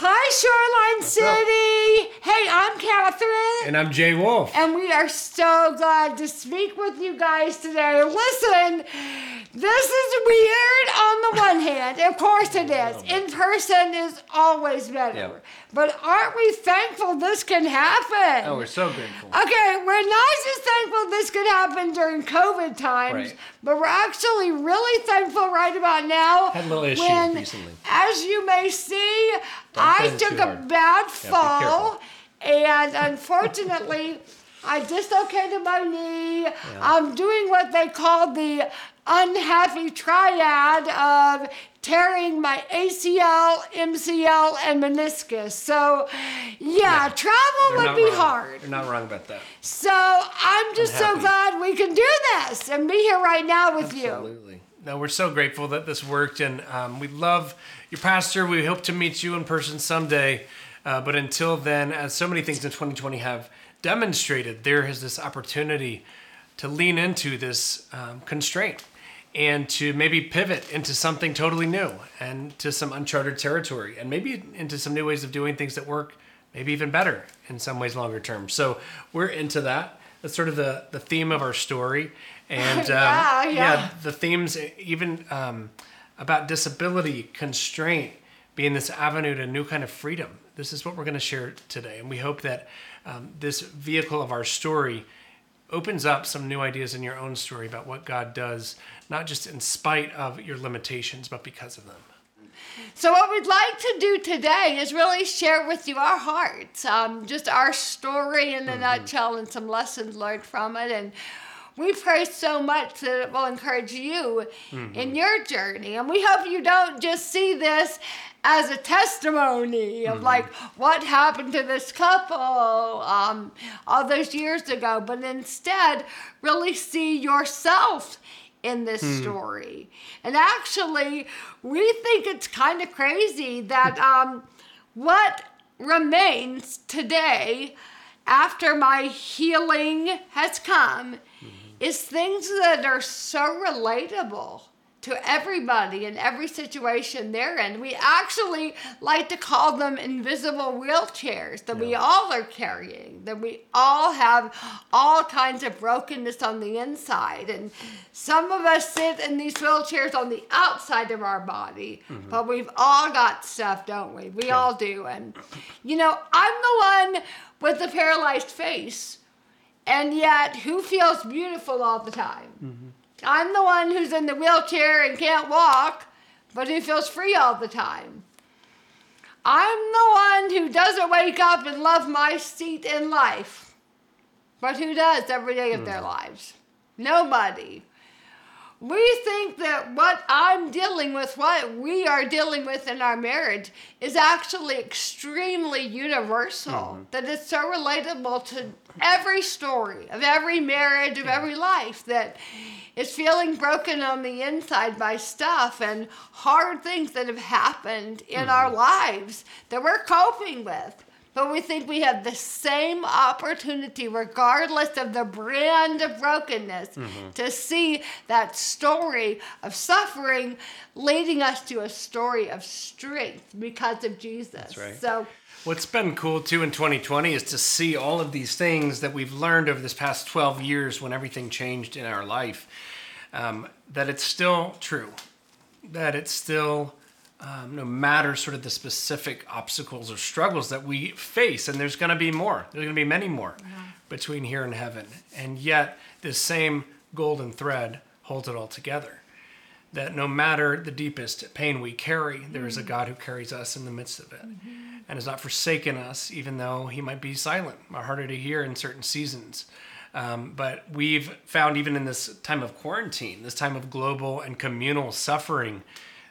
Hi, Shoreline City. Hey, I'm Katherine. And I'm Jay Wolf. And we are so glad to speak with you guys today. Listen, this is weird on the one hand. Of course it is. In person is always better. Yep. But aren't we thankful this can happen? Oh, we're so grateful. Okay, we're not just thankful this could happen during COVID times, Right. But we're actually really thankful right about now. Had a little issue when, recently. As you may see, Don't I took a hard. bad fall, and unfortunately, I dislocated my knee. I'm doing what they call the unhappy triad of tearing my ACL, MCL, and meniscus. So, yeah, travel They're would be wrong. hard. They're not wrong about that. So I'm just so glad we can do this and be here right now with you. Absolutely. No, we're so grateful that this worked, and um, we love your pastor. We hope to meet you in person someday. Uh, but until then, as so many things in 2020 have demonstrated, there is this opportunity to lean into this um, constraint and to maybe pivot into something totally new and to some uncharted territory and maybe into some new ways of doing things that work maybe even better in some ways longer term. So we're into that. That's sort of the, the theme of our story. And um, Yeah, yeah. the themes even um, about disability constraint being this avenue to a new kind of freedom. This is what we're going to share today. And we hope that um, this vehicle of our story opens up some new ideas in your own story about what God does, not just in spite of your limitations, but because of them. So, what we'd like to do today is really share with you our hearts, um, just our story in a nutshell, and some lessons learned from it. And we pray so much that it will encourage you in your journey. And we hope you don't just see this as a testimony of like what happened to this couple um, all those years ago, but instead really see yourself in this story. And actually, we think it's kind of crazy that um, what remains today after my healing has come is things that are so relatable to everybody in every situation they're in. We actually like to call them invisible wheelchairs that we all are carrying, that we all have all kinds of brokenness on the inside. And some of us sit in these wheelchairs on the outside of our body, mm-hmm. but we've all got stuff, don't we? We all do. And, you know, I'm the one with the paralyzed face, and yet who feels beautiful all the time? Mm-hmm. I'm the one who's in the wheelchair and can't walk, but who feels free all the time. I'm the one who doesn't wake up and love my seat in life, but who does every day of their mm. lives? Nobody. We think that what I'm dealing with, what we are dealing with in our marriage, is actually extremely universal. Mm-hmm. That it's so relatable to every story of every marriage, of every life, that it's feeling broken on the inside by stuff and hard things that have happened in our mm-hmm. lives that we're coping with. But we think we have the same opportunity, regardless of the brand of brokenness, to see that story of suffering leading us to a story of strength because of Jesus. That's right. So, What's been cool too in 2020 is to see all of these things that we've learned over this past 12 years when everything changed in our life, um, that it's still true, that it's still, um, no matter sort of the specific obstacles or struggles that we face, and there's going to be more, there's going to be many more between here and heaven. And yet, this same golden thread holds it all together. That no matter the deepest pain we carry, there is a God who carries us in the midst of it and has not forsaken us, even though he might be silent, or harder to hear in certain seasons. Um, but we've found, even in this time of quarantine, this time of global and communal suffering,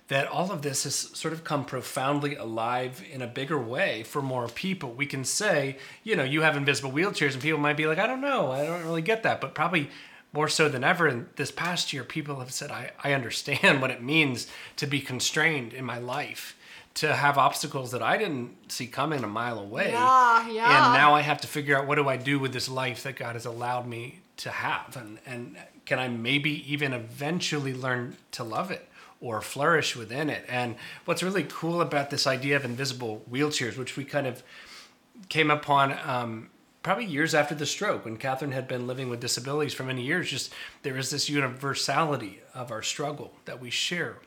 that all of this has sort of come profoundly alive in a bigger way for more people. We can say, you know, you have invisible wheelchairs, and people might be like, I don't know, I don't really get that. But probably more so than ever in this past year, people have said, I, I understand what it means to be constrained in my life, to have obstacles that I didn't see coming a mile away. Yeah, yeah. And now I have to figure out what do I do with this life that God has allowed me to have, and and can I maybe even eventually learn to love it, or flourish within it. And what's really cool about this idea of invisible wheelchairs, which we kind of came upon um, probably years after the stroke, when Katherine had been living with disabilities for many years, just there is this universality of our struggle that we share.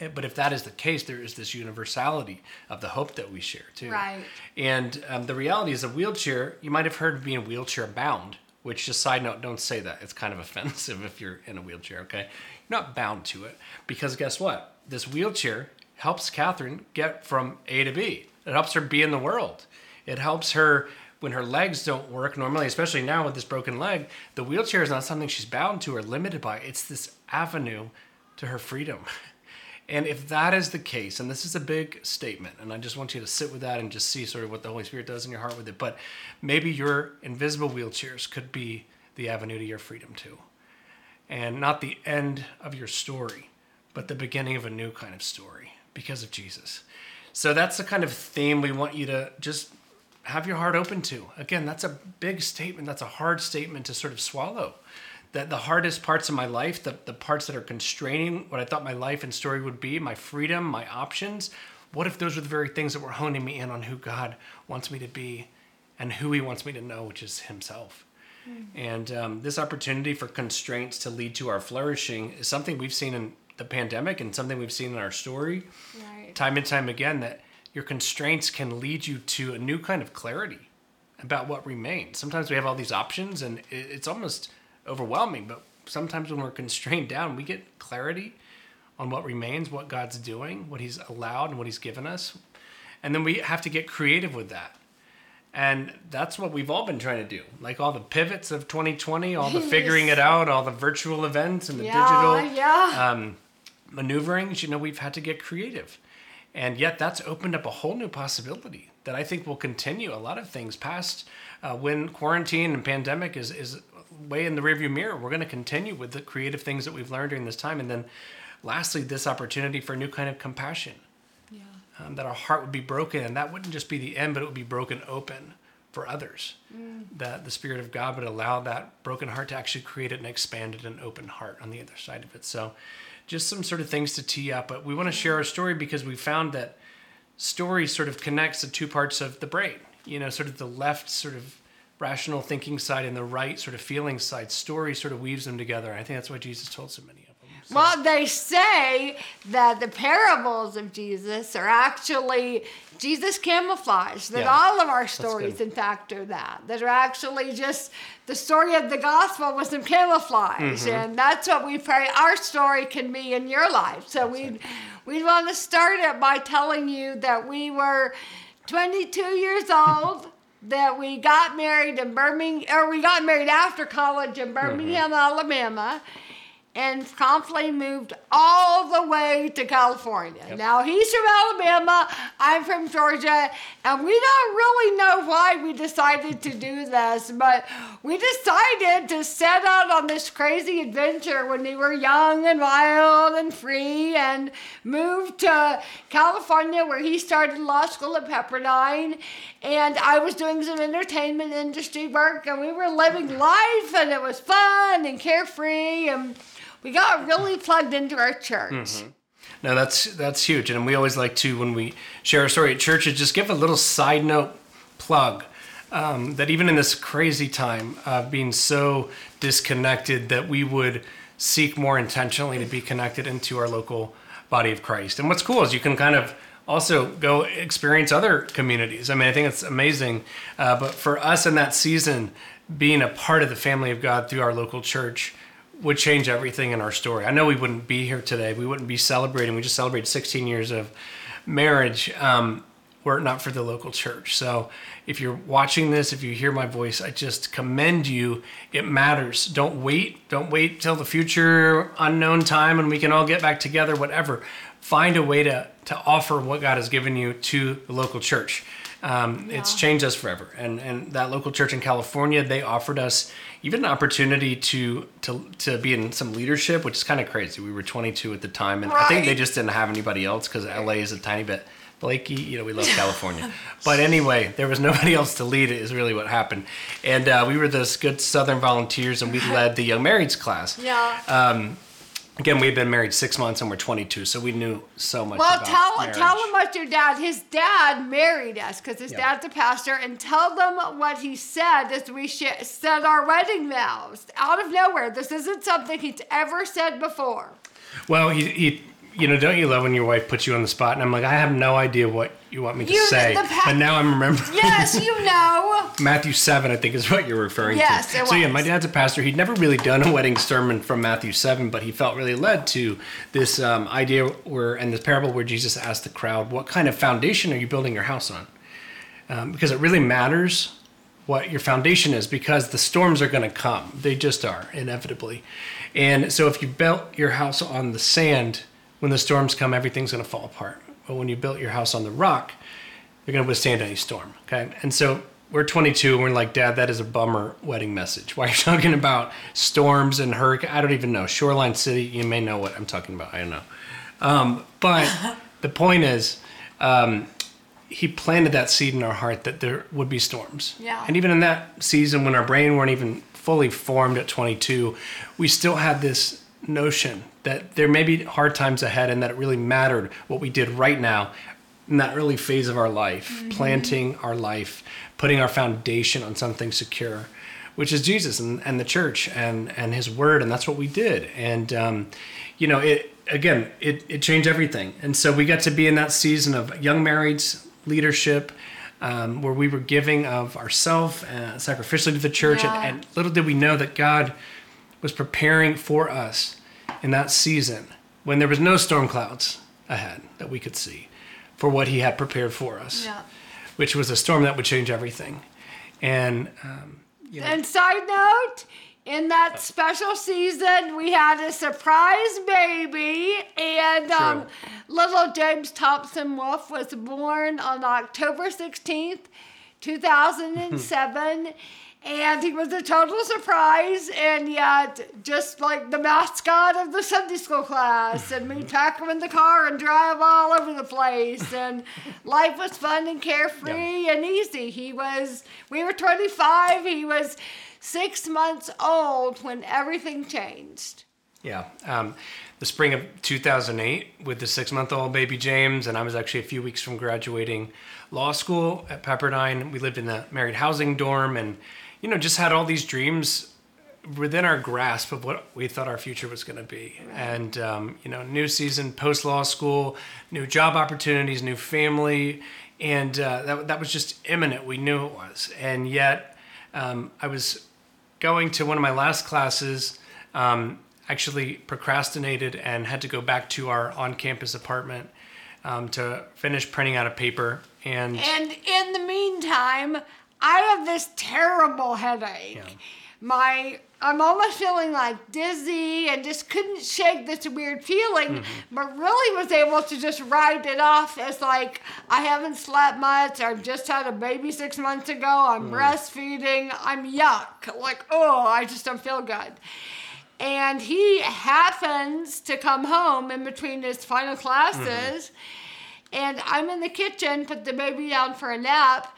Eh, But if that is the case, there is this universality of the hope that we share too. Right. And um, the reality is, a wheelchair, you might have heard of being wheelchair bound, which, just side note, don't say that. It's kind of offensive if you're in a wheelchair, okay? You're not bound to it. Because guess what? This wheelchair helps Katherine get from A to B. It helps her be in the world. It helps her when her legs don't work normally, especially now with this broken leg. The wheelchair is not something she's bound to or limited by, it's this avenue to her freedom. And if that is the case, and this is a big statement, and I just want you to sit with that and just see sort of what the Holy Spirit does in your heart with it, but maybe your invisible wheelchairs could be the avenue to your freedom too. And not the end of your story, but the beginning of a new kind of story because of Jesus. So that's the kind of theme we want you to just have your heart open to. Again, that's a big statement. That's a hard statement to sort of swallow. That the hardest parts of my life, the, the parts that are constraining what I thought my life and story would be, my freedom, my options, what if those are the very things that were honing me in on who God wants me to be and who He wants me to know, which is Himself? And um, this opportunity for constraints to lead to our flourishing is something we've seen in the pandemic and something we've seen in our story Right. time and time again that your constraints can lead you to a new kind of clarity about what remains. Sometimes we have all these options and it's almost overwhelming, but sometimes when we're constrained down, we get clarity on what remains, what God's doing, what He's allowed, and what He's given us. And then we have to get creative with that. And that's what we've all been trying to do. Like all the pivots of 2020, all the figuring it out, all the virtual events and the Yeah, digital yeah. um, maneuverings, you know, we've had to get creative. And yet that's opened up a whole new possibility that I think will continue a lot of things past uh, when quarantine and pandemic is, is way in the rearview mirror. We're going to continue with the creative things that we've learned during this time. And then lastly, this opportunity for a new kind of compassion yeah. um, that our heart would be broken, and that wouldn't just be the end, but it would be broken open for others. That the Spirit of God would allow that broken heart to actually create an expanded and open heart on the other side of it. So, just some sort of things to tee up. But we want to share our story because we found that story sort of connects the two parts of the brain. You know, sort of the left sort of rational thinking side and the right sort of feeling side. Story sort of weaves them together. I think that's why Jesus told so many of them. So- Well, they say that the parables of Jesus are actually Jesus camouflage. That Yeah, all of our stories, in fact, are that. That are actually just the story of the gospel with some camouflage, Mm-hmm. and that's what we pray our story can be in your life. So we we want to start it by telling you that we were 22 years old. That we got married in Birmingham, or we got married after college in Birmingham, mm-hmm. Alabama, and promptly moved all the way to California. Now he's from Alabama, I'm from Georgia, and we don't really know why we decided to do this, but we decided to set out on this crazy adventure when we were young and wild and free and moved to California where he started law school at Pepperdine and I was doing some entertainment industry work and we were living life and it was fun and carefree and we got really plugged into our church. Now that's that's huge, and we always like to when we share a story at churches, just give a little side note plug um, that even in this crazy time of being so disconnected, that we would seek more intentionally to be connected into our local body of Christ. And what's cool is you can kind of also go experience other communities. I mean, I think it's amazing. Uh, but for us in that season, being a part of the family of God through our local church would change everything in our story. I know we wouldn't be here today. We wouldn't be celebrating. We just celebrated 16 years of marriage um, were it not for the local church. So if you're watching this, if you hear my voice, I just commend you. It matters. Don't wait. Don't wait till the future unknown time and we can all get back together, whatever. Find a way to, to offer what God has given you to the local church. Um, It's changed us forever. And and that local church in California, they offered us even an opportunity to to to be in some leadership, which is kind of crazy. We were 22 at the time, and I think they just didn't have anybody else because LA is a tiny bit flaky. You know, we love California, but anyway, there was nobody else to lead it. Is really what happened, and uh, we were those good Southern volunteers, and we led the young marrieds class. Yeah. Again, we've been married six months and we're 22, so we knew so much. Well, about tell marriage. tell them what your dad. His dad married us because his Yeah. dad's a pastor, and tell them what he said as we sh- said our wedding vows out of nowhere. This isn't something he's ever said before. Well, he, he, you know, don't you love when your wife puts you on the spot? And I'm like, I have no idea what you want me to You- say, pa- but now I'm remembering. Yes, you know. Matthew 7, I think, is what you're referring Yes, to. it so, yeah, my dad's a pastor. He'd never really done a wedding sermon from Matthew 7, but he felt really led to this um, idea where, and this parable where Jesus asked the crowd, What kind of foundation are you building your house on? Um, because it really matters what your foundation is because the storms are going to come. They just are, inevitably. And so, if you built your house on the sand, when the storms come, everything's going to fall apart. But when you built your house on the rock, you're going to withstand any storm. Okay. And so we're 22 and we're like, Dad, that is a bummer wedding message. Why are you talking about storms and hurricane? I don't even know. Shoreline City, you may know what I'm talking about. I don't know. Um, but the point is, um, he planted that seed in our heart that there would be storms. Yeah. And even in that season when our brain weren't even fully formed at 22, we still had this notion that there may be hard times ahead and that it really mattered what we did right now in that early phase of our life, planting our life, putting our foundation on something secure, which is Jesus and, and the church and, and his word. And that's what we did. And, um, you know, it, again, it, it changed everything. And so we got to be in that season of young marrieds, leadership, um, where we were giving of ourselves uh, sacrificially to the church. Yeah. And, and little did we know that God was preparing for us in that season when there was no storm clouds ahead that we could see for what he had prepared for us, Yeah. which was a storm that would change everything. And, um, you know, And side note, in that special season, we had a surprise baby, and um, little James Thompson Wolf was born on October 16th, 2007. And he was a total surprise, and yet just like the mascot of the Sunday school class, and we pack him in the car and drive all over the place, and life was fun and carefree and easy. He was, we were 25, he was six months old when everything changed. Yeah. Um, the spring of 2008 with the six month old baby James, and I was actually a few weeks from graduating law school at Pepperdine. We lived in the married housing dorm and, you know, just had all these dreams within our grasp of what we thought our future was going to be. And, um, you know, new season, post law school, new job opportunities, new family. And uh, that, that was just imminent. We knew it was. And yet, um, I was going to one of my last classes, um, actually procrastinated and had to go back to our on campus apartment um, to finish printing out a paper. And And in the meantime, I have this terrible headache. Yeah. My I'm almost feeling like dizzy and just couldn't shake this weird feeling, Mm-hmm. but really was able to just write it off as like I haven't slept much. I've just had a baby six months ago. I'm Mm. breastfeeding. I'm yuck. Like oh, I just don't feel good. And he happens to come home in between his final classes, and I'm in the kitchen, put the baby down for a nap,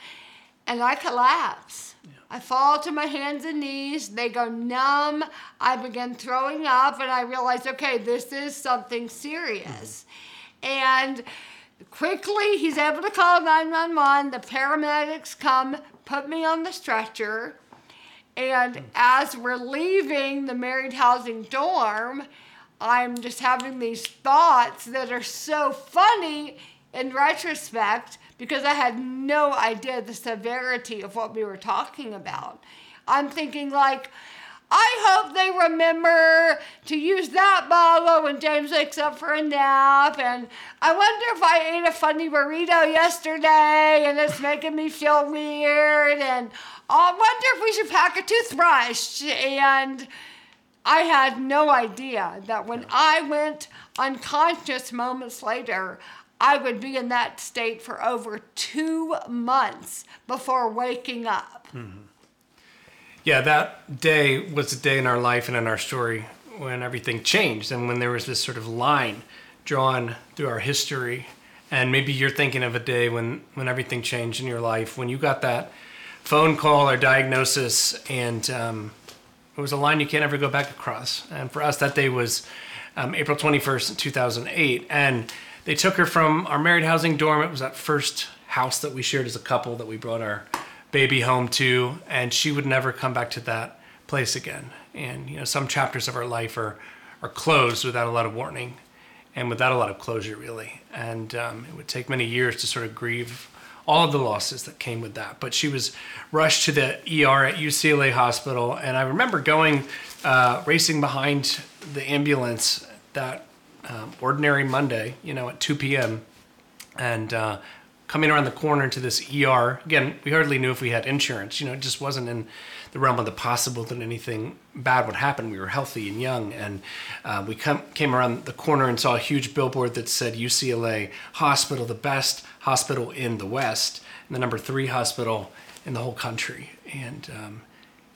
and I collapse. I fall to my hands and knees. They go numb. I begin throwing up, and I realize, okay, this is something serious. And quickly, he's able to call 911. The paramedics come, put me on the stretcher. And as we're leaving the married housing dorm, I'm just having these thoughts that are so funny in retrospect because I had no idea the severity of what we were talking about. I'm thinking, like, I hope they remember to use that bottle when James wakes up for a nap. And I wonder if I ate a funny burrito yesterday and it's making me feel weird. And I wonder if we should pack a toothbrush. And I had no idea that when I went unconscious moments later, I would be in that state for over two months before waking up. yeah, that day was the day in our life and in our story when everything changed and when there was this sort of line drawn through our history. And maybe you're thinking of a day when, when everything changed in your life, when you got that phone call or diagnosis, and um, it was a line you can't ever go back across. And for us, that day was um, April 21st, 2008. And they took her from our married housing dorm. It was that first house that we shared as a couple that we brought our baby home to. And she would never come back to that place again. And, you know, some chapters of our life are, are closed without a lot of warning and without a lot of closure, really. And um, it would take many years to sort of grieve all of the losses that came with that. But she was rushed to the ER at UCLA Hospital, and I remember going uh, racing behind the ambulance that um, ordinary Monday, you know, at 2 p.m. and uh, coming around the corner to this ER. Again, we hardly knew if we had insurance. You know, it just wasn't in the realm of the possible that anything bad would happen. We were healthy and young, and uh, we come, came around the corner and saw a huge billboard that said UCLA Hospital, the best hospital in the West, and the number three hospital in the whole country. And um,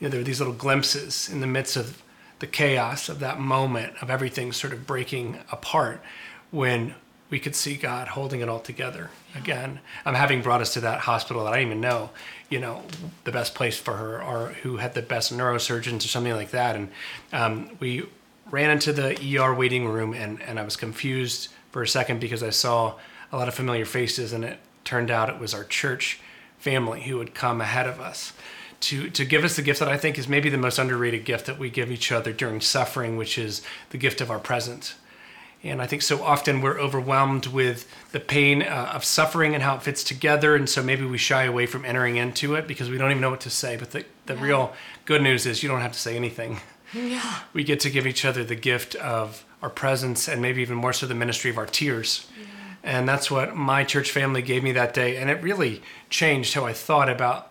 you know, there were these little glimpses in the midst of the chaos of that moment of everything sort of breaking apart when we could see God holding it all together again. I'm um, having brought us to that hospital that I didn't even know, you know, the best place for her or who had the best neurosurgeons or something like that. And um, we ran into the ER waiting room and, and I was confused for a second because I saw a lot of familiar faces and it turned out it was our church family who had come ahead of us to, to give us the gift that I think is maybe the most underrated gift that we give each other during suffering, which is the gift of our presence. And I think so often we're overwhelmed with the pain uh, of suffering and how it fits together. And so maybe we shy away from entering into it because we don't even know what to say. But the, the yeah. real good news is you don't have to say anything. Yeah. We get to give each other the gift of our presence and maybe even more so the ministry of our tears. Yeah. And that's what my church family gave me that day. And it really changed how I thought about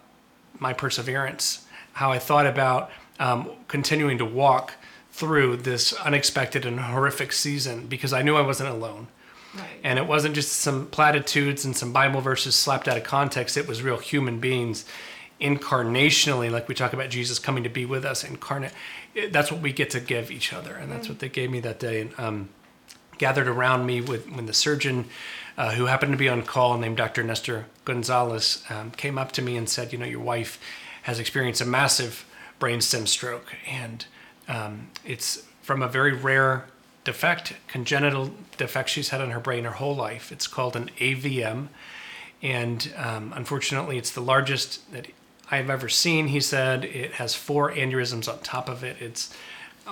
my perseverance, how I thought about um, continuing to walk through this unexpected and horrific season because I knew I wasn't alone. Right. And it wasn't just some platitudes and some Bible verses slapped out of context. It was real human beings incarnationally, like we talk about Jesus coming to be with us incarnate. That's what we get to give each other. And that's what they gave me that day. And um, gathered around me with when the surgeon uh, who happened to be on call, named Dr. Nestor Gonzalez, um, came up to me and said, "You know, your wife has experienced a massive brainstem stroke, and um, it's from a very rare defect, congenital defect she's had in her brain her whole life. It's called an AVM, and um, unfortunately, it's the largest that I've ever seen." He said it has four aneurysms on top of it. It's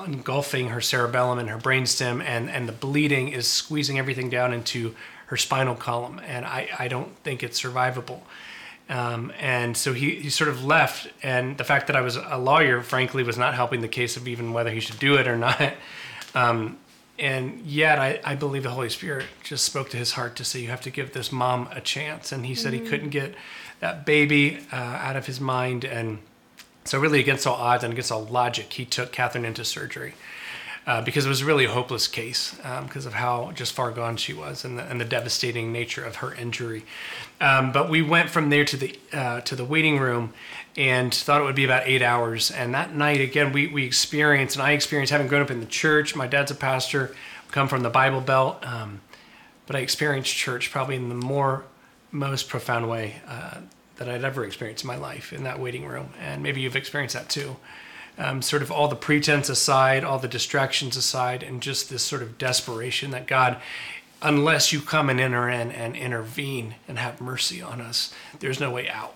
engulfing her cerebellum and her brainstem, and, and the bleeding is squeezing everything down into her spinal column, and I, I don't think it's survivable. Um, and so he, he sort of left, and the fact that I was a lawyer, frankly, was not helping the case of even whether he should do it or not. Um, and yet, I, I believe the Holy Spirit just spoke to his heart to say, You have to give this mom a chance. And he said mm-hmm. he couldn't get that baby uh, out of his mind. And so, really, against all odds and against all logic, he took Katherine into surgery uh, because it was really a hopeless case um, because of how just far gone she was and the, and the devastating nature of her injury. Um, but we went from there to the uh, to the waiting room and thought it would be about eight hours. And that night, again, we, we experienced, and I experienced having grown up in the church. My dad's a pastor, come from the Bible Belt, um, but I experienced church probably in the more most profound way uh, that I'd ever experienced in my life in that waiting room. And maybe you've experienced that too um, sort of all the pretense aside, all the distractions aside, and just this sort of desperation that God, unless you come and enter in and intervene and have mercy on us, there's no way out.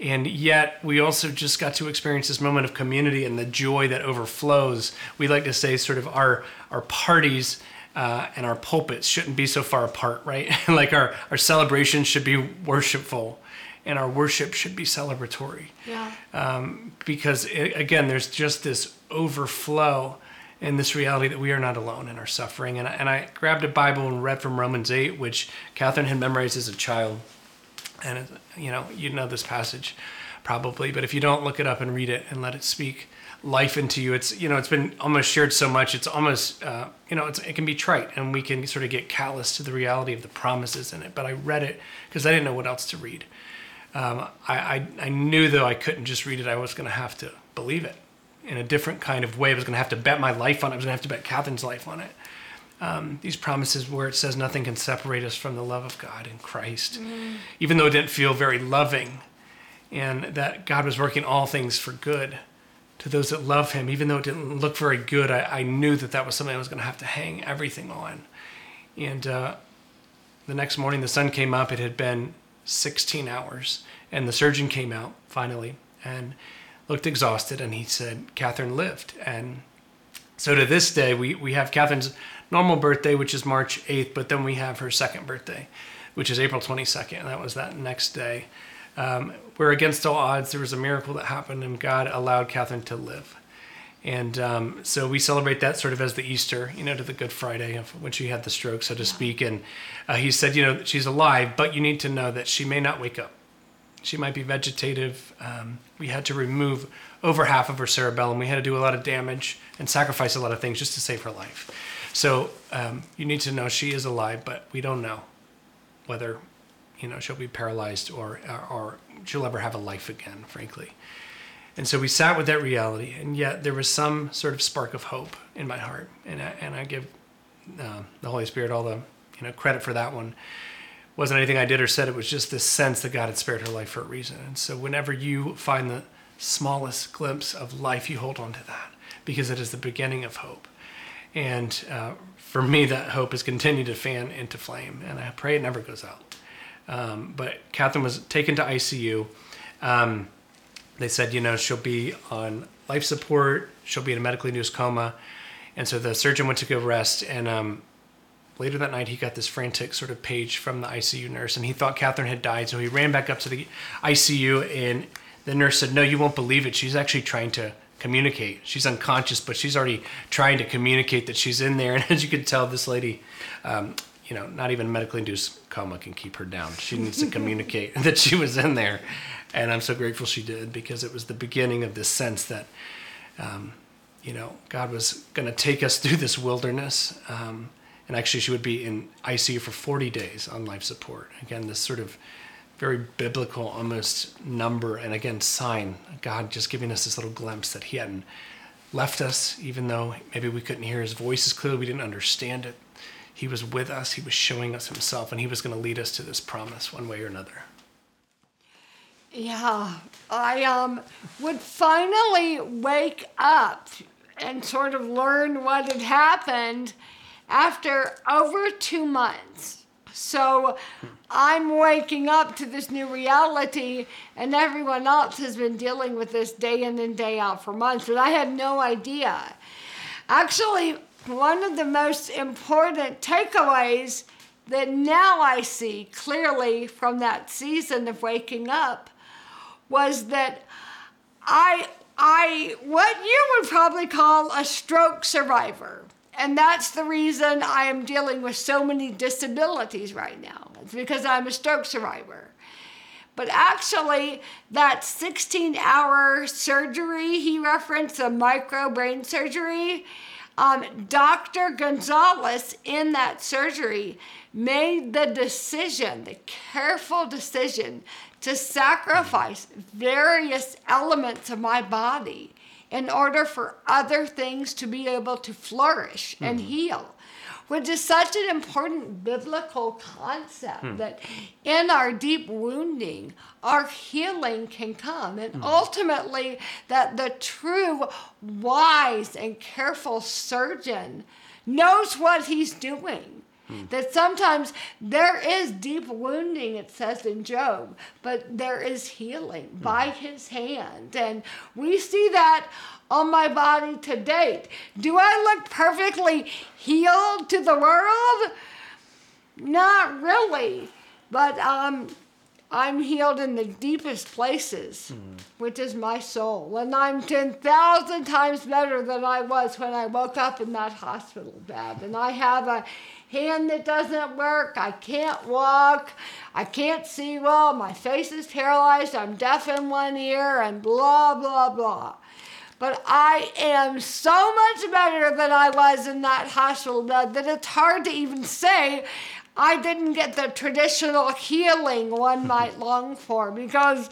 And yet, we also just got to experience this moment of community and the joy that overflows. We like to say, sort of, our, our parties uh, and our pulpits shouldn't be so far apart, right? like our, our celebrations should be worshipful and our worship should be celebratory. Yeah. Um, because it, again, there's just this overflow in this reality that we are not alone in our suffering. And I, and I grabbed a Bible and read from Romans 8, which Katherine had memorized as a child. And, you know, you know this passage probably, but if you don't, look it up and read it and let it speak life into you. It's, you know, it's been almost shared so much. It's almost, uh, you know, it can be trite and we can sort of get callous to the reality of the promises in it. But I read it because I didn't know what else to read um, I, I, I, knew though I couldn't just read it, I was going to have to believe it in a different kind of way. I was going to have to bet my life on it. I was going to have to bet Katherine's life on it. Um, these promises where it says nothing can separate us from the love of God in Christ, mm. even though it didn't feel very loving, and that God was working all things for good to those that love him, even though it didn't look very good. I, I knew that that was something I was going to have to hang everything on. And uh, the next morning, the sun came up. It had been 16 hours, and the surgeon came out finally and looked exhausted. And he said, Katherine lived. And so to this day, we, we have Katherine's normal birthday, which is March 8th, but then we have her second birthday, which is April 22nd. And that was that next day um, where against all odds there was a miracle that happened and God allowed Katherine to live. And um, so we celebrate that sort of as the Easter, you know, to the Good Friday of when she had the stroke, so to speak. And uh, he said, you know, she's alive, but you need to know that she may not wake up. She might be vegetative. Um, we had to remove over half of her cerebellum. We had to do a lot of damage and sacrifice a lot of things just to save her life. So um, you need to know she is alive, but we don't know whether you know she'll be paralyzed or or she'll ever have a life again frankly and so we sat with that reality and yet there was some sort of spark of hope in my heart. And I, and I give uh, the Holy Spirit all the you know credit for that one. It wasn't anything I did or said it was just this sense that God had spared her life for a reason. And so whenever you find the smallest glimpse of life you hold on to that because it is the beginning of hope. And uh, for me that hope has continued to fan into flame and I pray it never goes out. Um, but Katherine was taken to ICU. Um, they said, you know, she'll be on life support. She'll be in a medically induced coma. And so the surgeon went to go rest. And um, later that night, he got this frantic sort of page from the ICU nurse. And he thought Catherine had died. So he ran back up to the ICU. And the nurse said, no, you won't believe it. She's actually trying to communicate. She's unconscious, but she's already trying to communicate that she's in there. And as you can tell, this lady, um, you know, not even medically induced coma can keep her down. She needs to communicate that she was in there. And I'm so grateful she did because it was the beginning of this sense that, um, you know, God was going to take us through this wilderness. Um, and actually, she would be in ICU for 40 days on life support. Again, this sort of very biblical almost number and again sign god just giving us this little glimpse that he hadn't left us even though maybe we couldn't hear his voice as clearly we didn't understand it he was with us, He was showing us Himself, and He was going to lead us to this promise one way or another. Yeah, I um, would finally wake up and sort of learn what had happened after over two months. So I'm waking up to this new reality, and everyone else has been dealing with this day in and day out for months, but I had no idea. Actually, one of the most important takeaways that now I see clearly from that season of waking up was that I I what you would probably call a stroke survivor. And that's the reason I am dealing with so many disabilities right now. It's because I'm a stroke survivor. But actually, that 16 hour surgery he referenced, a micro brain surgery, um, Dr. Gonzalez in that surgery made the decision, the careful decision, to sacrifice various elements of my body in order for other things to be able to flourish and mm-hmm. heal which is such an important biblical concept hmm. that in our deep wounding, our healing can come. And hmm. ultimately, that the true, wise, and careful surgeon knows what he's doing. Hmm. That sometimes there is deep wounding, it says in Job, but there is healing hmm. by his hand. And we see that on my body to date. Do I look perfectly healed to the world? Not really, but um, I'm healed in the deepest places, mm. which is my soul. And I'm 10,000 times better than I was when I woke up in that hospital bed. And I have a hand that doesn't work. I can't walk. I can't see well. My face is paralyzed. I'm deaf in one ear, and blah, blah, blah. But I am so much better than I was in that hospital bed that it's hard to even say I didn't get the traditional healing one might long for because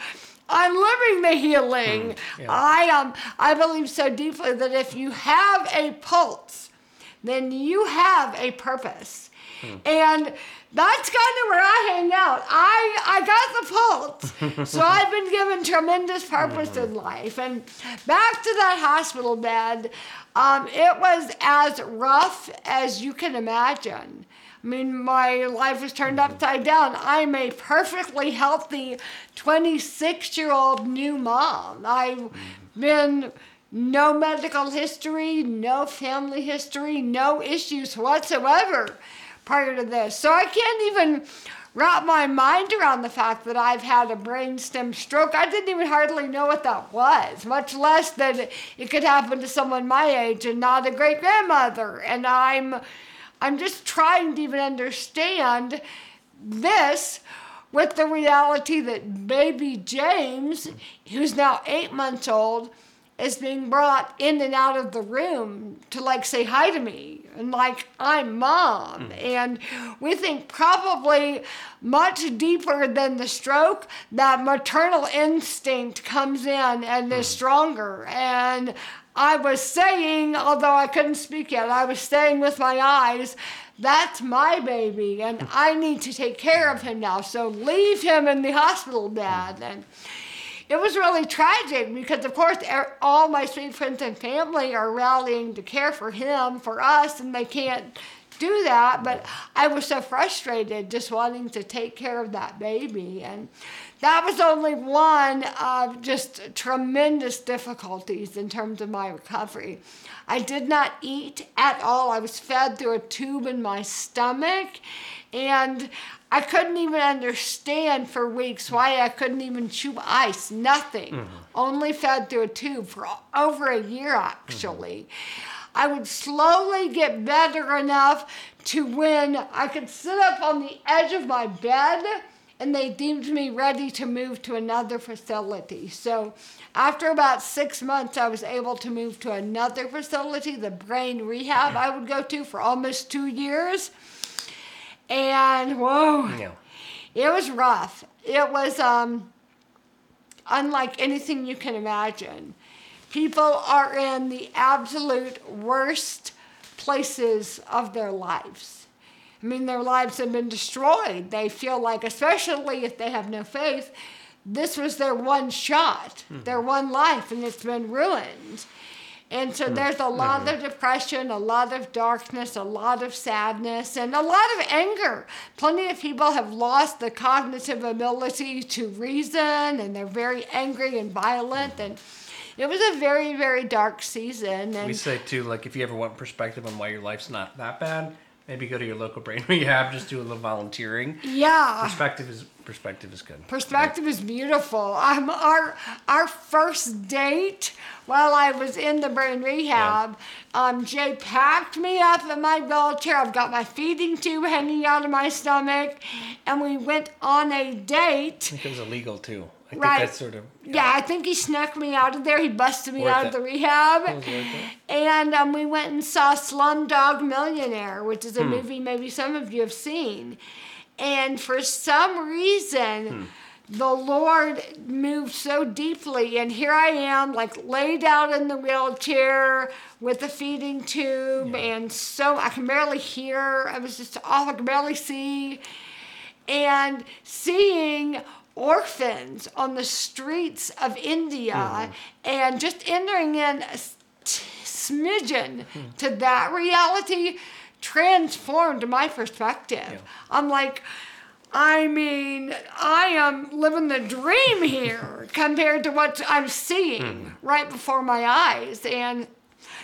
I'm living the healing. Mm, yeah. I um I believe so deeply that if you have a pulse, then you have a purpose. Mm. And that's kind of where I hang out. I I got the pulse, so I've been given tremendous purpose in life. And back to that hospital bed, um, it was as rough as you can imagine. I mean, my life was turned upside down. I'm a perfectly healthy 26 year old new mom. I've been no medical history, no family history, no issues whatsoever prior to this. So I can't even wrap my mind around the fact that I've had a brainstem stroke. I didn't even hardly know what that was, much less that it could happen to someone my age and not a great grandmother. And I'm I'm just trying to even understand this with the reality that baby James, who's now eight months old, is being brought in and out of the room to like say hi to me and like I'm mom. Mm. And we think probably much deeper than the stroke, that maternal instinct comes in and mm. is stronger. And I was saying, although I couldn't speak yet, I was saying with my eyes, that's my baby and I need to take care of him now. So leave him in the hospital, Dad. And it was really tragic because, of course, er, all my sweet friends and family are rallying to care for him, for us, and they can't do that. But I was so frustrated just wanting to take care of that baby. And that was only one of just tremendous difficulties in terms of my recovery. I did not eat at all. I was fed through a tube in my stomach. And I couldn't even understand for weeks why I couldn't even chew ice, nothing. Mm-hmm. Only fed through a tube for over a year, actually. Mm-hmm. I would slowly get better enough to when I could sit up on the edge of my bed and they deemed me ready to move to another facility. So after about six months, I was able to move to another facility, the brain rehab I would go to for almost two years and whoa, yeah. it was rough. It was um, unlike anything you can imagine. People are in the absolute worst places of their lives. I mean, their lives have been destroyed. They feel like, especially if they have no faith, this was their one shot, mm-hmm. their one life, and it's been ruined. And so mm. there's a lot mm-hmm. of depression, a lot of darkness, a lot of sadness, and a lot of anger. Plenty of people have lost the cognitive ability to reason, and they're very angry and violent. And it was a very, very dark season. And we say too, like if you ever want perspective on why your life's not that bad, maybe go to your local brain rehab, just do a little volunteering. Yeah. Perspective is perspective is good. Perspective right? is beautiful. Um, our our first date while I was in the brain rehab, yeah. um, Jay packed me up in my wheelchair. I've got my feeding tube hanging out of my stomach, and we went on a date. I think it was illegal too. I right. that's sort of yeah. yeah. I think he snuck me out of there. He busted me worth out it. of the rehab, and um, we went and saw Slumdog Millionaire, which is a hmm. movie maybe some of you have seen. And for some reason, hmm. the Lord moved so deeply. And here I am, like laid out in the wheelchair with a feeding tube, yeah. and so I can barely hear. I was just off, I could barely see. And seeing orphans on the streets of India mm. and just entering in a smidgen mm. to that reality transformed my perspective. Yeah. I'm like, I mean, I am living the dream here compared to what I'm seeing mm. right before my eyes. And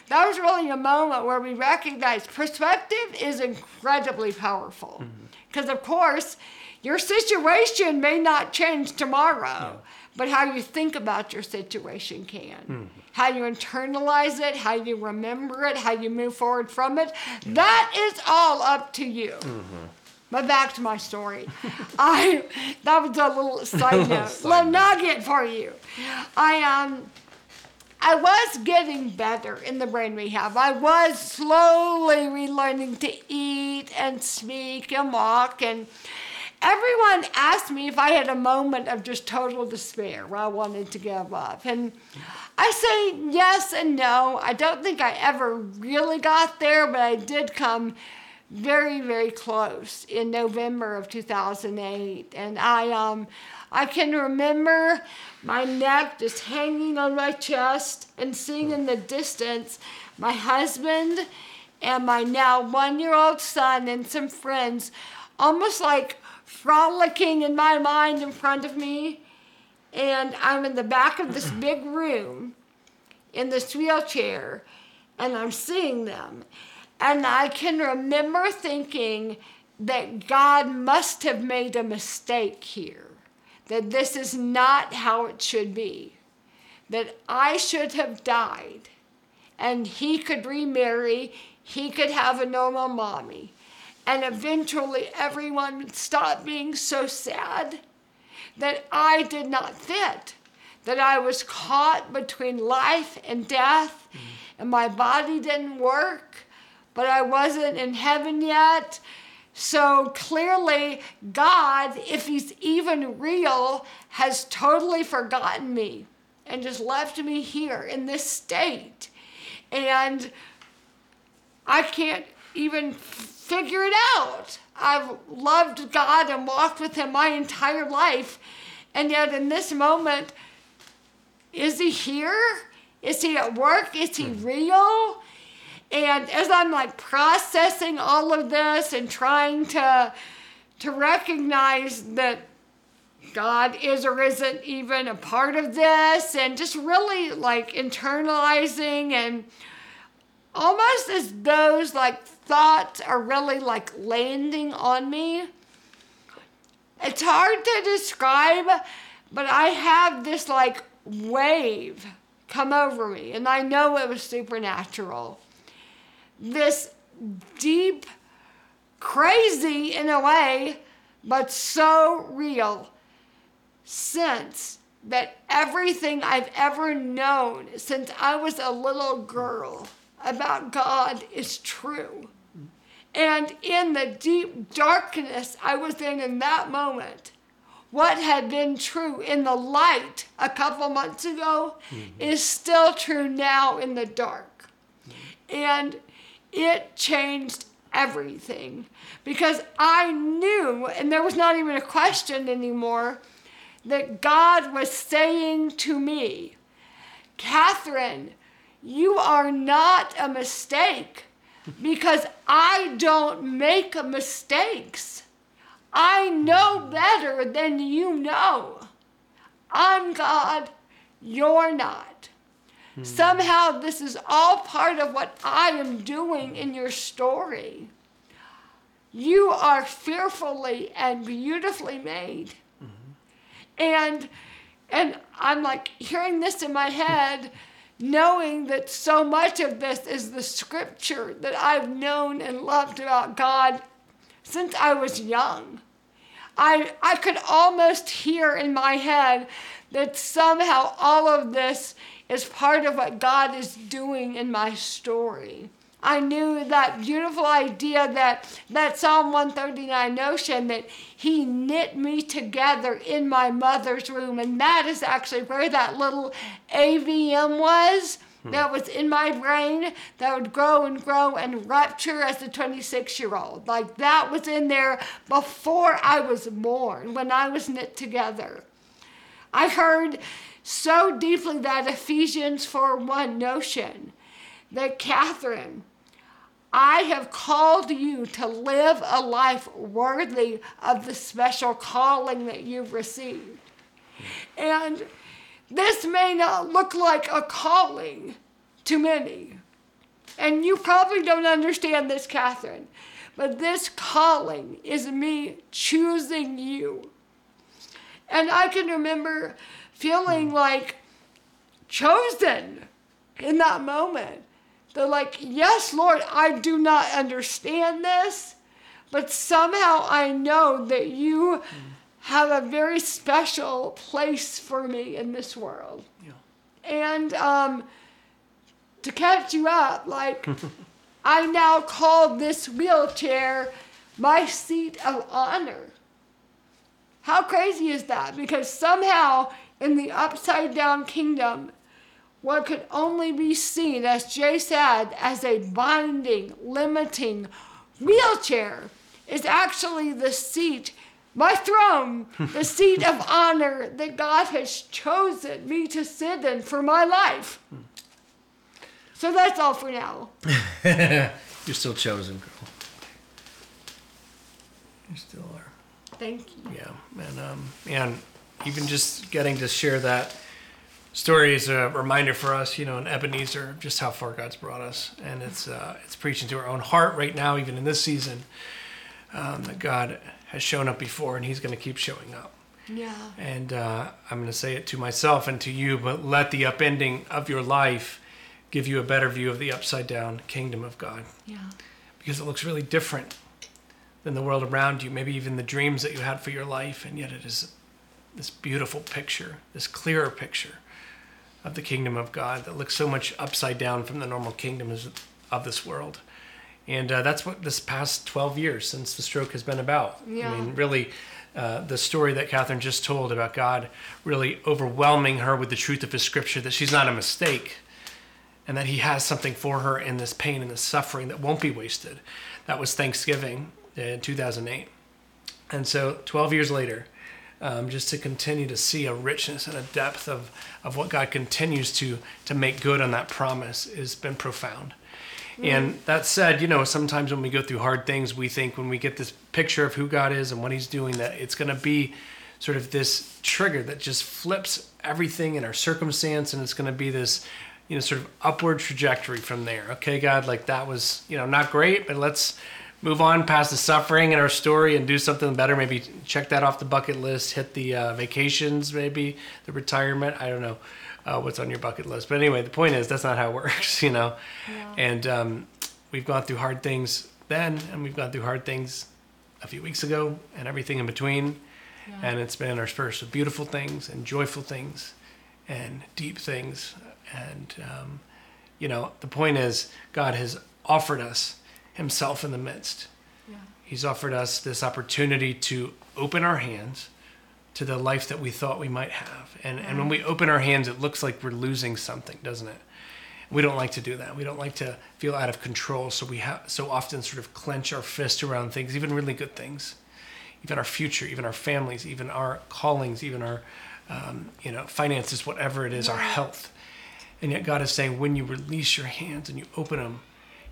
that was really a moment where we recognized perspective is incredibly powerful. Because, mm-hmm. of course, your situation may not change tomorrow, but how you think about your situation can. Mm-hmm how you internalize it, how you remember it, how you move forward from it. That is all up to you. Mm-hmm. But back to my story. I that was a little side note, little nugget for you. I um I was getting better in the brain rehab. I was slowly relearning to eat and speak and walk and everyone asked me if I had a moment of just total despair where I wanted to give up. And I say yes and no. I don't think I ever really got there, but I did come very, very close in November of 2008. And I, um, I can remember my neck just hanging on my chest and seeing in the distance my husband and my now one year old son and some friends almost like frolicking in my mind in front of me. And I'm in the back of this big room in this wheelchair and I'm seeing them. And I can remember thinking that God must have made a mistake here, that this is not how it should be, that I should have died and he could remarry, he could have a normal mommy. And eventually everyone stopped being so sad that I did not fit, that I was caught between life and death, mm-hmm. and my body didn't work but I wasn't in heaven yet. So clearly, God, if He's even real, has totally forgotten me and just left me here in this state. And I can't even figure it out. I've loved God and walked with Him my entire life. And yet, in this moment, is He here? Is He at work? Is He hmm. real? And as I'm like processing all of this and trying to to recognize that God is or isn't even a part of this and just really like internalizing and almost as those like thoughts are really like landing on me. It's hard to describe, but I have this like wave come over me and I know it was supernatural this deep, crazy in a way, but so real sense that everything I've ever known since I was a little girl about God is true. And in the deep darkness I was in in that moment, what had been true in the light a couple months ago mm-hmm. is still true now in the dark. Mm-hmm. And it changed everything because I knew, and there was not even a question anymore, that God was saying to me, Katherine, you are not a mistake because I don't make mistakes. I know better than you know. I'm God, you're not. Somehow, this is all part of what I am doing in your story. You are fearfully and beautifully made. Mm-hmm. And and I'm like hearing this in my head, knowing that so much of this is the scripture that I've known and loved about God since I was young. I, I could almost hear in my head that somehow all of this is part of what God is doing in my story. I knew that beautiful idea that that Psalm 139 notion that he knit me together in my mother's womb and that is actually where that little AVM was hmm. that was in my brain that would grow and grow and rupture as a 26 year old like that was in there before I was born when I was knit together. I heard so deeply that Ephesians 4 1 notion that Katherine, I have called you to live a life worthy of the special calling that you've received. And this may not look like a calling to many. And you probably don't understand this, Katherine, but this calling is me choosing you. And I can remember feeling like chosen in that moment. They're like, yes, Lord, I do not understand this, but somehow I know that you have a very special place for me in this world. Yeah. And um, to catch you up, like, I now call this wheelchair my seat of honor. How crazy is that? Because somehow in the upside down kingdom, what could only be seen, as Jay said, as a binding, limiting, wheelchair is actually the seat, my throne, the seat of honor that God has chosen me to sit in for my life. So that's all for now. You're still chosen, girl. You still are. Thank you. Yeah, and um, and even just getting to share that story is a reminder for us, you know, in Ebenezer, just how far God's brought us, and it's uh, it's preaching to our own heart right now, even in this season, um, that God has shown up before, and He's going to keep showing up. Yeah. And uh, I'm going to say it to myself and to you, but let the upending of your life give you a better view of the upside down kingdom of God Yeah. because it looks really different than the world around you, maybe even the dreams that you had for your life, and yet it is this beautiful picture, this clearer picture of the kingdom of God that looks so much upside down from the normal kingdoms of this world. And uh, that's what this past 12 years since the stroke has been about. Yeah. I mean, really, uh, the story that Katherine just told about God really overwhelming her with the truth of His scripture that she's not a mistake and that He has something for her in this pain and this suffering that won't be wasted. That was Thanksgiving in 2008. And so 12 years later, um, just to continue to see a richness and a depth of, of what God continues to, to make good on that promise has been profound. And that said, you know, sometimes when we go through hard things, we think when we get this picture of who God is and what He's doing, that it's going to be sort of this trigger that just flips everything in our circumstance, and it's going to be this, you know, sort of upward trajectory from there. Okay, God, like that was, you know, not great, but let's move on past the suffering in our story and do something better. Maybe check that off the bucket list, hit the uh, vacations, maybe the retirement. I don't know uh, what's on your bucket list. But anyway, the point is that's not how it works, you know. And um, we've gone through hard things then, and we've gone through hard things a few weeks ago, and everything in between. And it's been interspersed of beautiful things and joyful things and deep things. And, um, you know, the point is, God has offered us Himself in the midst. Yeah. He's offered us this opportunity to open our hands to the life that we thought we might have. And, and when we open our hands, it looks like we're losing something, doesn't it? We don't like to do that. We don't like to feel out of control. So we have so often sort of clench our fist around things, even really good things, even our future, even our families, even our callings, even our, um, you know, finances, whatever it is, our health. And yet God is saying, when you release your hands and you open them,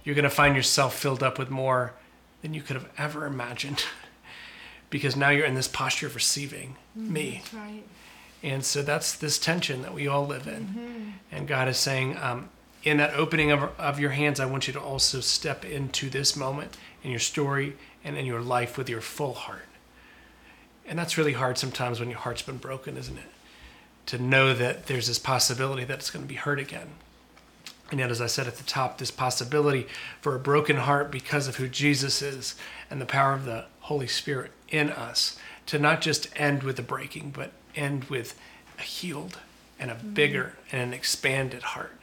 you're going to find yourself filled up with more than you could have ever imagined. because now you're in this posture of receiving me. Right. And so that's this tension that we all live in. And God is saying, um, in that opening of, of your hands, I want you to also step into this moment in your story and in your life with your full heart. And that's really hard sometimes when your heart's been broken, isn't it? To know that there's this possibility that it's going to be hurt again. And yet, as I said at the top, this possibility for a broken heart because of who Jesus is and the power of the Holy Spirit in us to not just end with a breaking, but end with a healed and a mm-hmm. bigger and an expanded heart,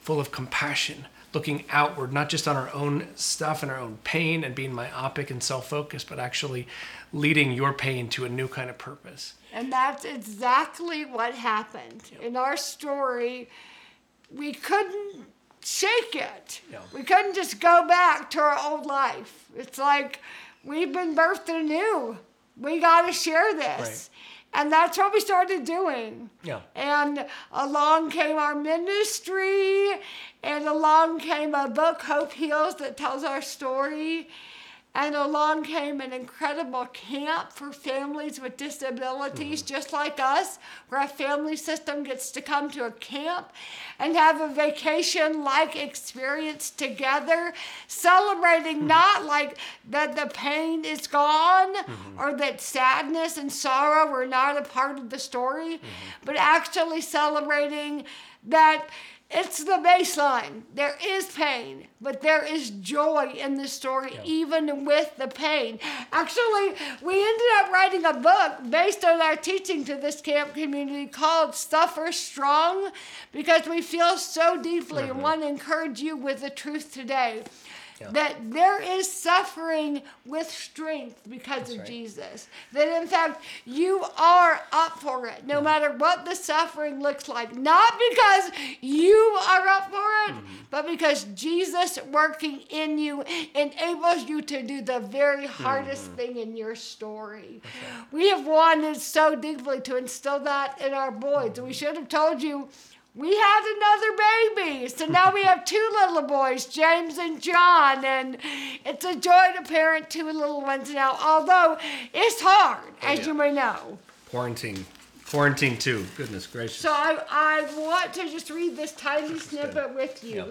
full of compassion, looking outward, not just on our own stuff and our own pain and being myopic and self focused, but actually leading your pain to a new kind of purpose. And that's exactly what happened. In our story, we couldn't shake it. Yeah. We couldn't just go back to our old life. It's like we've been birthed anew. We got to share this. And that's what we started doing. Yeah. And along came our ministry, and along came a book, Hope Heals, that tells our story. And along came an incredible camp for families with disabilities, mm-hmm. just like us, where a family system gets to come to a camp and have a vacation like experience together, celebrating mm-hmm. not like that the pain is gone mm-hmm. or that sadness and sorrow were not a part of the story, but actually celebrating that it's the baseline. There is pain, but there is joy in the story, even with the pain. Actually, we ended up writing a book based on our teaching to this camp community called Suffer Strong because we feel so deeply mm-hmm. and want to encourage you with the truth today. Yeah. that there is suffering with strength because of right. Jesus. That in fact, you are up for it, no mm. matter what the suffering looks like. Not because you are up for it, mm-hmm. but because Jesus working in you enables you to do the very hardest mm-hmm. thing in your story. We have wanted so deeply to instill that in our boys. We mm-hmm. should have told you we had another baby. So now we have two little boys, James and John, and it's a joy to parent two little ones now, although it's hard, oh, as yeah. you may know. Quarantine. Quarantine too. Goodness gracious. So I, I want to just read this tiny snippet with you. Yeah.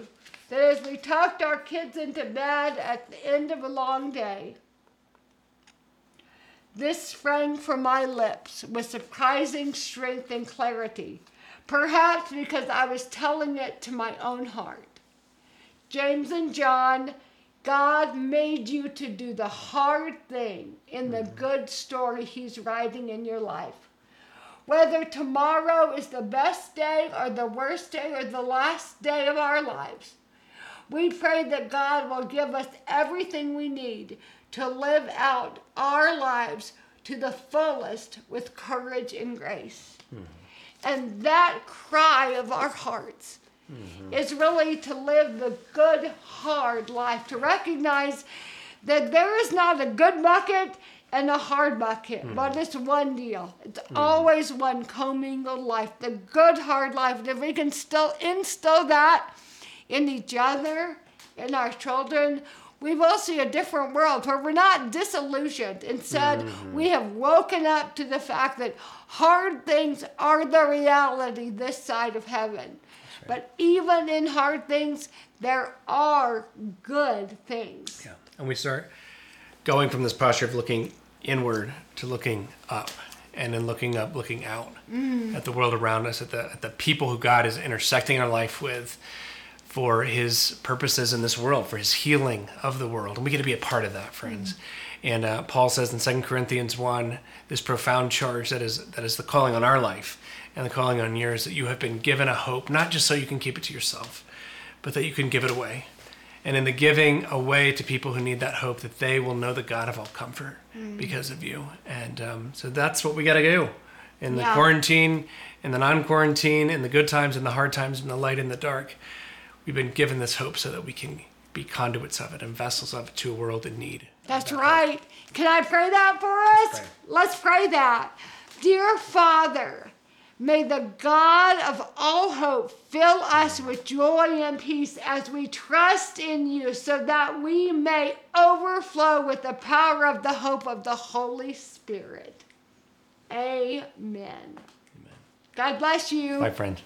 That as we tucked our kids into bed at the end of a long day, this sprang from my lips with surprising strength and clarity, perhaps because I was telling it to my own heart. James and John, God made you to do the hard thing in the mm-hmm. good story He's writing in your life. Whether tomorrow is the best day or the worst day or the last day of our lives, we pray that God will give us everything we need to live out our lives to the fullest with courage and grace. Hmm. And that cry of our hearts mm-hmm. is really to live the good, hard life, to recognize that there is not a good bucket and a hard bucket, but mm-hmm. it's one deal. It's mm-hmm. always one commingled life, the good, hard life. And if we can still instill that in each other, in our children, we will see a different world where we're not disillusioned. Instead, mm-hmm. we have woken up to the fact that hard things are the reality this side of heaven. But even in hard things, there are good things. Yeah. And we start going from this posture of looking inward to looking up. And then looking up, looking out mm. at the world around us, at the, at the people who God is intersecting our life with for his purposes in this world, for his healing of the world. And we get to be a part of that, friends. And uh, Paul says in 2 Corinthians 1, this profound charge that is, that is the calling on our life and the calling on yours, that you have been given a hope, not just so you can keep it to yourself, but that you can give it away. And in the giving away to people who need that hope, that they will know the God of all comfort because of you. And um, so that's what we got to do in the Yeah. quarantine, in the non quarantine, in the good times, in the hard times, in the light, in the dark. We've been given this hope so that we can be conduits of it and vessels of it to a world in need. That's right. Can I pray that for us? Pray. Let's pray that. Dear Father, may the God of all hope fill us with joy and peace as we trust in you so that we may overflow with the power of the hope of the Holy Spirit. Amen. God bless you. My friend.